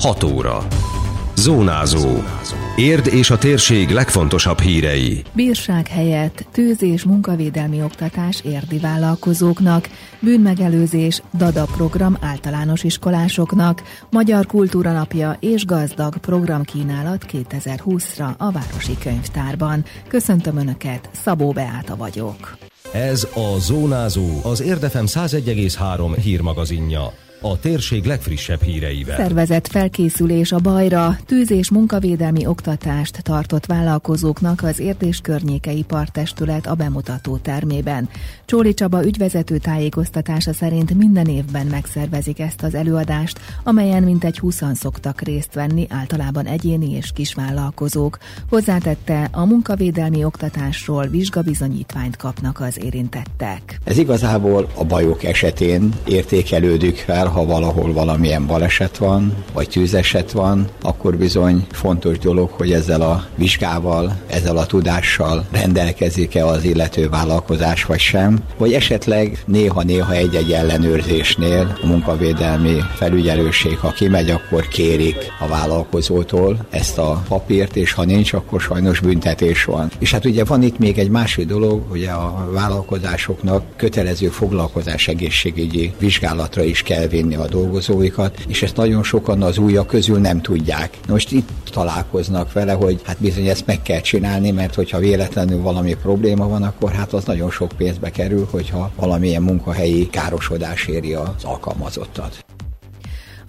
6 óra. Zónázó. Érd és a térség legfontosabb hírei. Bírság helyett tűz- és munkavédelmi oktatás érdi vállalkozóknak, bűnmegelőzés, DADA program általános iskolásoknak, Magyar Kultúra Napja és gazdag programkínálat 2020-ra a Városi Könyvtárban. Köszöntöm Önöket, Szabó Beáta vagyok. Ez a Zónázó, az Érdefem 101,3 hírmagazinja a térség legfrissebb híreivel. Szervezett felkészülés a bajra, tűz- és munkavédelmi oktatást tartott vállalkozóknak az Értés környékei partestület a bemutató termében. Csóli Csaba ügyvezető tájékoztatása szerint minden évben megszervezik ezt az előadást, amelyen mintegy 20 szoktak részt venni, általában egyéni és kisvállalkozók. Hozzátette, a munkavédelmi oktatásról vizsgabizonyítványt kapnak az érintettek. Ez igazából a bajok esetén értékelődik fel, ha valahol valamilyen baleset van, vagy tűzeset van, akkor bizony fontos dolog, hogy ezzel a vizsgával, ezzel a tudással rendelkezik-e az illető vállalkozás, vagy sem, vagy esetleg néha-néha egy-egy ellenőrzésnél a munkavédelmi felügyelőség, ha kimegy, akkor kérik a vállalkozótól ezt a papírt, és ha nincs, akkor sajnos büntetés van. És hát ugye van itt még egy másik dolog, ugye a vállalkozásoknak kötelező foglalkozás egészségügyi vizsgálatra is kell vinni a dolgozóikat, és ezt nagyon sokan az újak közül nem tudják. Most itt találkoznak vele, hogy hát bizony ezt meg kell csinálni, mert hogyha véletlenül valami probléma van, akkor hát az nagyon sok pénzbe kerül, hogyha valamilyen munkahelyi károsodás éri az alkalmazottat.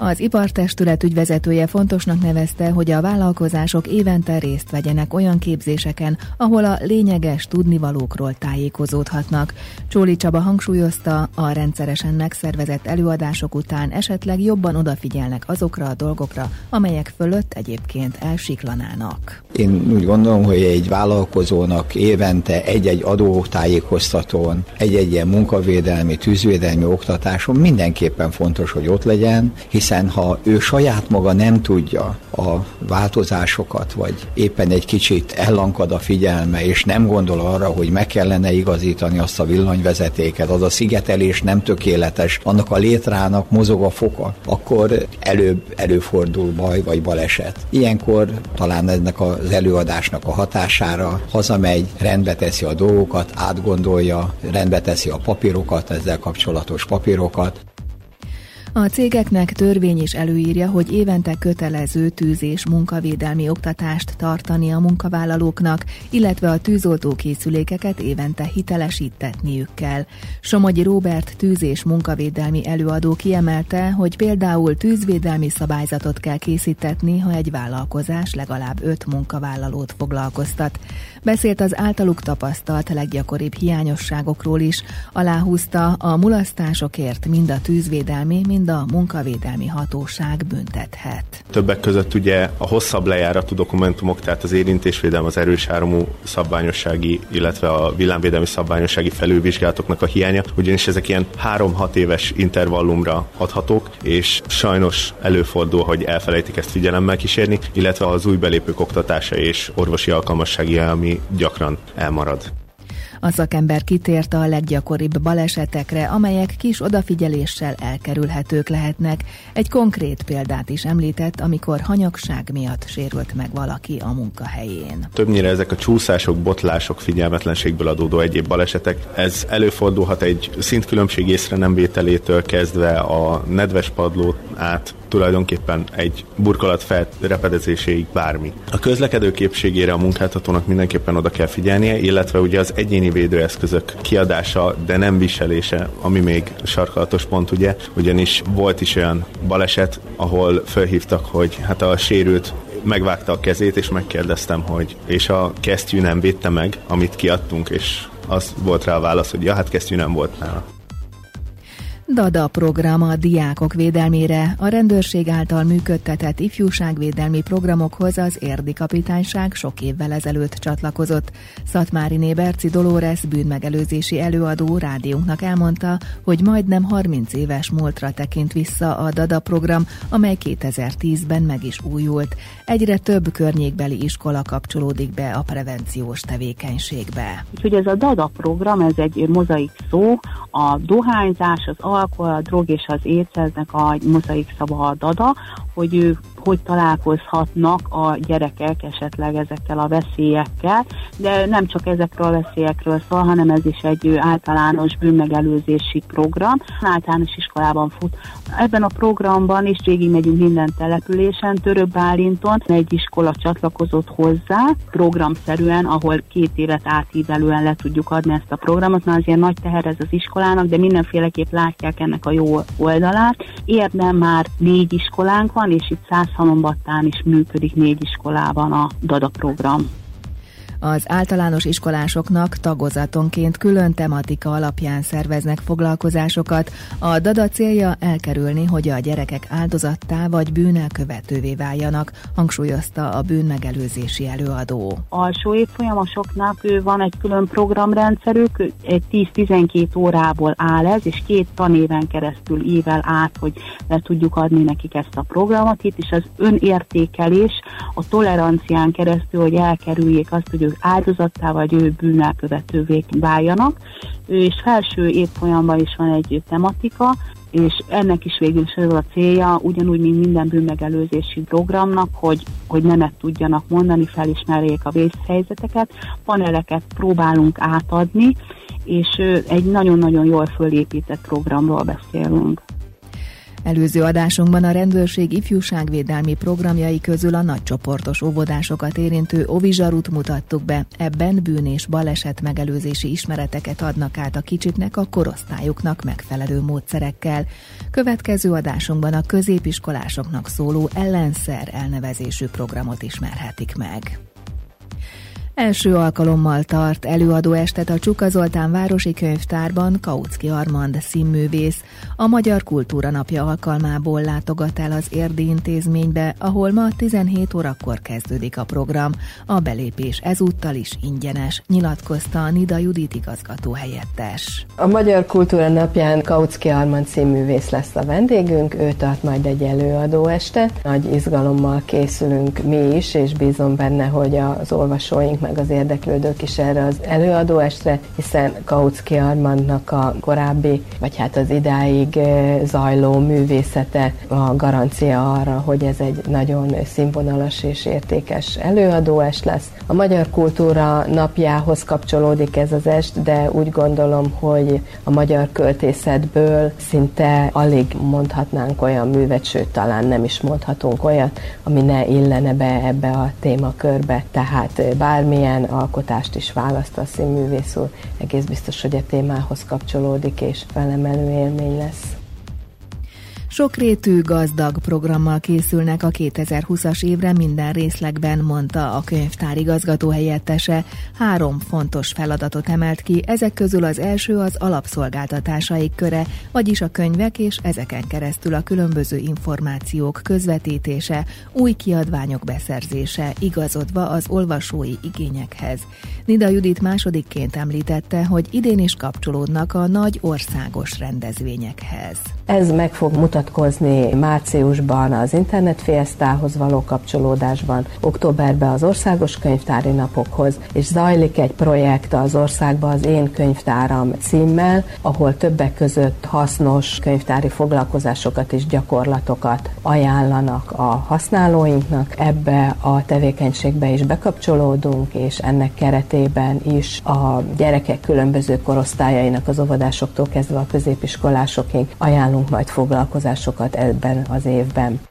Az ipartestület ügyvezetője fontosnak nevezte, hogy a vállalkozások évente részt vegyenek olyan képzéseken, ahol a lényeges tudnivalókról tájékozódhatnak. Csóli Csaba hangsúlyozta, a rendszeresen megszervezett előadások után esetleg jobban odafigyelnek azokra a dolgokra, amelyek fölött egyébként elsiklanának. Én úgy gondolom, hogy egy vállalkozónak évente egy-egy adótájékoztatón, egy-egy ilyen munkavédelmi, tűzvédelmi oktatáson mindenképpen fontos, hogy ott legyen, hiszen hiszen ha ő saját maga nem tudja a változásokat, vagy éppen egy kicsit ellankad a figyelme, és nem gondol arra, hogy meg kellene igazítani azt a villanyvezetéket, az a szigetelés nem tökéletes, annak a létrának mozog a foka, akkor előbb előfordul baj vagy baleset. Ilyenkor talán ennek az előadásnak a hatására hazamegy, rendbe teszi a dolgokat, átgondolja, rendbe teszi a papírokat, ezzel kapcsolatos papírokat, a cégeknek törvény is előírja, hogy évente kötelező tűz- és munkavédelmi oktatást tartani a munkavállalóknak, illetve a tűzoltó évente hitelesítetniük kell. Somogyi Róbert tűz- és munkavédelmi előadó kiemelte, hogy például tűzvédelmi szabályzatot kell készítetni, ha egy vállalkozás legalább öt munkavállalót foglalkoztat. Beszélt az általuk tapasztalt leggyakoribb hiányosságokról is, aláhúzta a mulasztásokért mind a tűzvédelmi, mind a munkavédelmi hatóság büntethet. Többek között ugye a hosszabb lejáratú dokumentumok, tehát az érintésvédelem, az erős áramú szabványossági, illetve a villámvédelmi szabványossági felülvizsgálatoknak a hiánya, ugyanis ezek ilyen 3-6 éves intervallumra adhatók, és sajnos előfordul, hogy elfelejtik ezt figyelemmel kísérni, illetve az új belépők oktatása és orvosi alkalmassági, ami gyakran elmarad. A szakember kitért a leggyakoribb balesetekre, amelyek kis odafigyeléssel elkerülhetők lehetnek. Egy konkrét példát is említett, amikor hanyagság miatt sérült meg valaki a munkahelyén. Többnyire ezek a csúszások, botlások, figyelmetlenségből adódó egyéb balesetek. Ez előfordulhat egy szintkülönbség észre nem vételétől kezdve a nedves padlót át tulajdonképpen egy burkolat felrepedezéséig bármi. A közlekedő képségére a munkáltatónak mindenképpen oda kell figyelnie, illetve ugye az egyéni védőeszközök kiadása, de nem viselése, ami még sarkalatos pont, ugye, ugyanis volt is olyan baleset, ahol felhívtak, hogy hát a sérült megvágta a kezét, és megkérdeztem, hogy és a kesztyű nem védte meg, amit kiadtunk, és az volt rá a válasz, hogy ja, hát kesztyű nem volt nála. DADA program a diákok védelmére, a rendőrség által működtetett ifjúságvédelmi programokhoz az érdi kapitányság sok évvel ezelőtt csatlakozott. Szatmári Berci Dolores bűnmegelőzési előadó rádiónknak elmondta, hogy majdnem 30 éves múltra tekint vissza a DADA program, amely 2010-ben meg is újult. Egyre több környékbeli iskola kapcsolódik be a prevenciós tevékenységbe. Úgyhogy ez a DADA program, ez egy mozaik szó, a dohányzás, az alkohol, a drog és az étszernek a mozaik szava a dada, hogy ő hogy találkozhatnak a gyerekek esetleg ezekkel a veszélyekkel, de nem csak ezekről a veszélyekről szól, hanem ez is egy általános bűnmegelőzési program. Általános iskolában fut. Ebben a programban is végig megyünk minden településen, Török Bálinton egy iskola csatlakozott hozzá, programszerűen, ahol két évet átívelően le tudjuk adni ezt a programot, mert azért nagy teher ez az iskolának, de mindenféleképp látják ennek a jó oldalát. Érdem már négy iskolánk van, és itt Százhalombattán is működik négy iskolában a DADA program. Az általános iskolásoknak tagozatonként külön tematika alapján szerveznek foglalkozásokat. A DADA célja elkerülni, hogy a gyerekek áldozattá vagy bűnelkövetővé váljanak, hangsúlyozta a bűnmegelőzési előadó. Alsó évfolyamosoknak van egy külön programrendszerük, egy 10-12 órából áll ez, és két tanéven keresztül ível át, hogy le tudjuk adni nekik ezt a programot. Itt is az önértékelés, a tolerancián keresztül, hogy elkerüljék azt, hogy ők áldozattá vagy ő bűnelkövetővé váljanak, és felső évfolyamban is van egy tematika, és ennek is végül is ez a célja, ugyanúgy, mint minden bűnmegelőzési programnak, hogy, hogy nemet tudjanak mondani, felismerjék a vészhelyzeteket, paneleket próbálunk átadni, és egy nagyon-nagyon jól fölépített programról beszélünk. Előző adásunkban a rendőrség ifjúságvédelmi programjai közül a nagycsoportos óvodásokat érintő Ovizsarut mutattuk be. Ebben bűn és baleset megelőzési ismereteket adnak át a kicsiknek a korosztályuknak megfelelő módszerekkel. Következő adásunkban a középiskolásoknak szóló ellenszer elnevezésű programot ismerhetik meg. Első alkalommal tart előadóestet a Csuka Zoltán Városi Könyvtárban Kautsky Armand színművész. A Magyar Kultúra Napja alkalmából látogat el az Érdi Intézménybe, ahol ma 17 órakor kezdődik a program. A belépés ezúttal is ingyenes, nyilatkozta a Nida Judit igazgató helyettes. A Magyar Kultúra Napján Kautsky Armand színművész lesz a vendégünk, ő tart majd egy előadóestet. Nagy izgalommal készülünk mi is, és bízom benne, hogy az olvasóink meg az érdeklődők is erre az előadóestre, hiszen Kautsky Armandnak a korábbi, vagy hát az idáig zajló művészete a garancia arra, hogy ez egy nagyon színvonalas és értékes előadóest lesz. A magyar kultúra napjához kapcsolódik ez az est, de úgy gondolom, hogy a magyar költészetből szinte alig mondhatnánk olyan művet, sőt talán nem is mondhatunk olyat, ami ne illene be ebbe a témakörbe. Tehát bármi bármilyen alkotást is választ a színművész úr, egész biztos, hogy a témához kapcsolódik, és felemelő élmény lesz. Sokrétű, gazdag programmal készülnek a 2020-as évre minden részlegben, mondta a könyvtár igazgató helyettese. Három fontos feladatot emelt ki, ezek közül az első az alapszolgáltatásaik köre, vagyis a könyvek és ezeken keresztül a különböző információk közvetítése, új kiadványok beszerzése, igazodva az olvasói igényekhez. Nida Judit másodikként említette, hogy idén is kapcsolódnak a nagy országos rendezvényekhez. Ez meg fog mutatkozni márciusban az internetfiesztához való kapcsolódásban, októberben az országos könyvtári napokhoz, és zajlik egy projekt az országban az Én könyvtáram címmel, ahol többek között hasznos könyvtári foglalkozásokat és gyakorlatokat ajánlanak a használóinknak. Ebbe a tevékenységbe is bekapcsolódunk, és ennek keretében is a gyerekek különböző korosztályainak az óvodásoktól kezdve a középiskolásokig ajánlunk majd foglalkozásokat ebben az évben.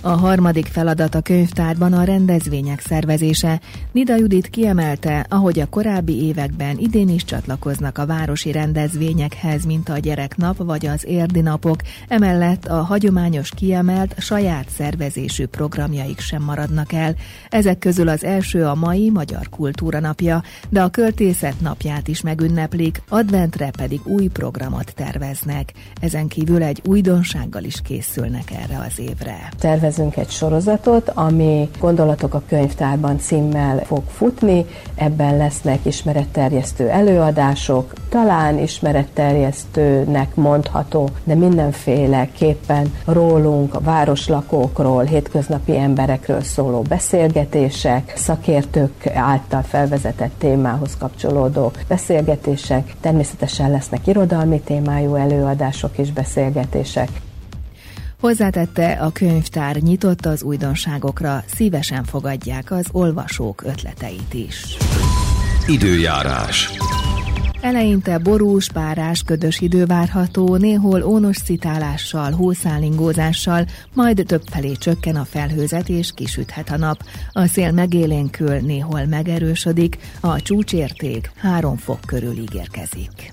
A harmadik feladat a könyvtárban a rendezvények szervezése. Nida Judit kiemelte, ahogy a korábbi években idén is csatlakoznak a városi rendezvényekhez, mint a gyereknap vagy az érdi napok, emellett a hagyományos kiemelt, saját szervezésű programjaik sem maradnak el. Ezek közül az első a mai Magyar Kultúra napja, de a költészet napját is megünneplik, adventre pedig új programot terveznek. Ezen kívül egy újdonsággal is készülnek erre az évre. Tervez tervezünk egy sorozatot, ami Gondolatok a könyvtárban címmel fog futni, ebben lesznek ismeretterjesztő előadások, talán ismeretterjesztőnek mondható, de mindenféle képpen rólunk, a városlakókról, hétköznapi emberekről szóló beszélgetések, szakértők által felvezetett témához kapcsolódó beszélgetések, természetesen lesznek irodalmi témájú előadások és beszélgetések, Hozzátette, a könyvtár nyitott az újdonságokra, szívesen fogadják az olvasók ötleteit is. Időjárás. Eleinte borús, párás, ködös idő várható, néhol ónos szitálással, hószálingózással, majd többfelé csökken a felhőzet és kisüthet a nap. A szél megélénkül, néhol megerősödik, a csúcsérték 3 fok körül ígérkezik.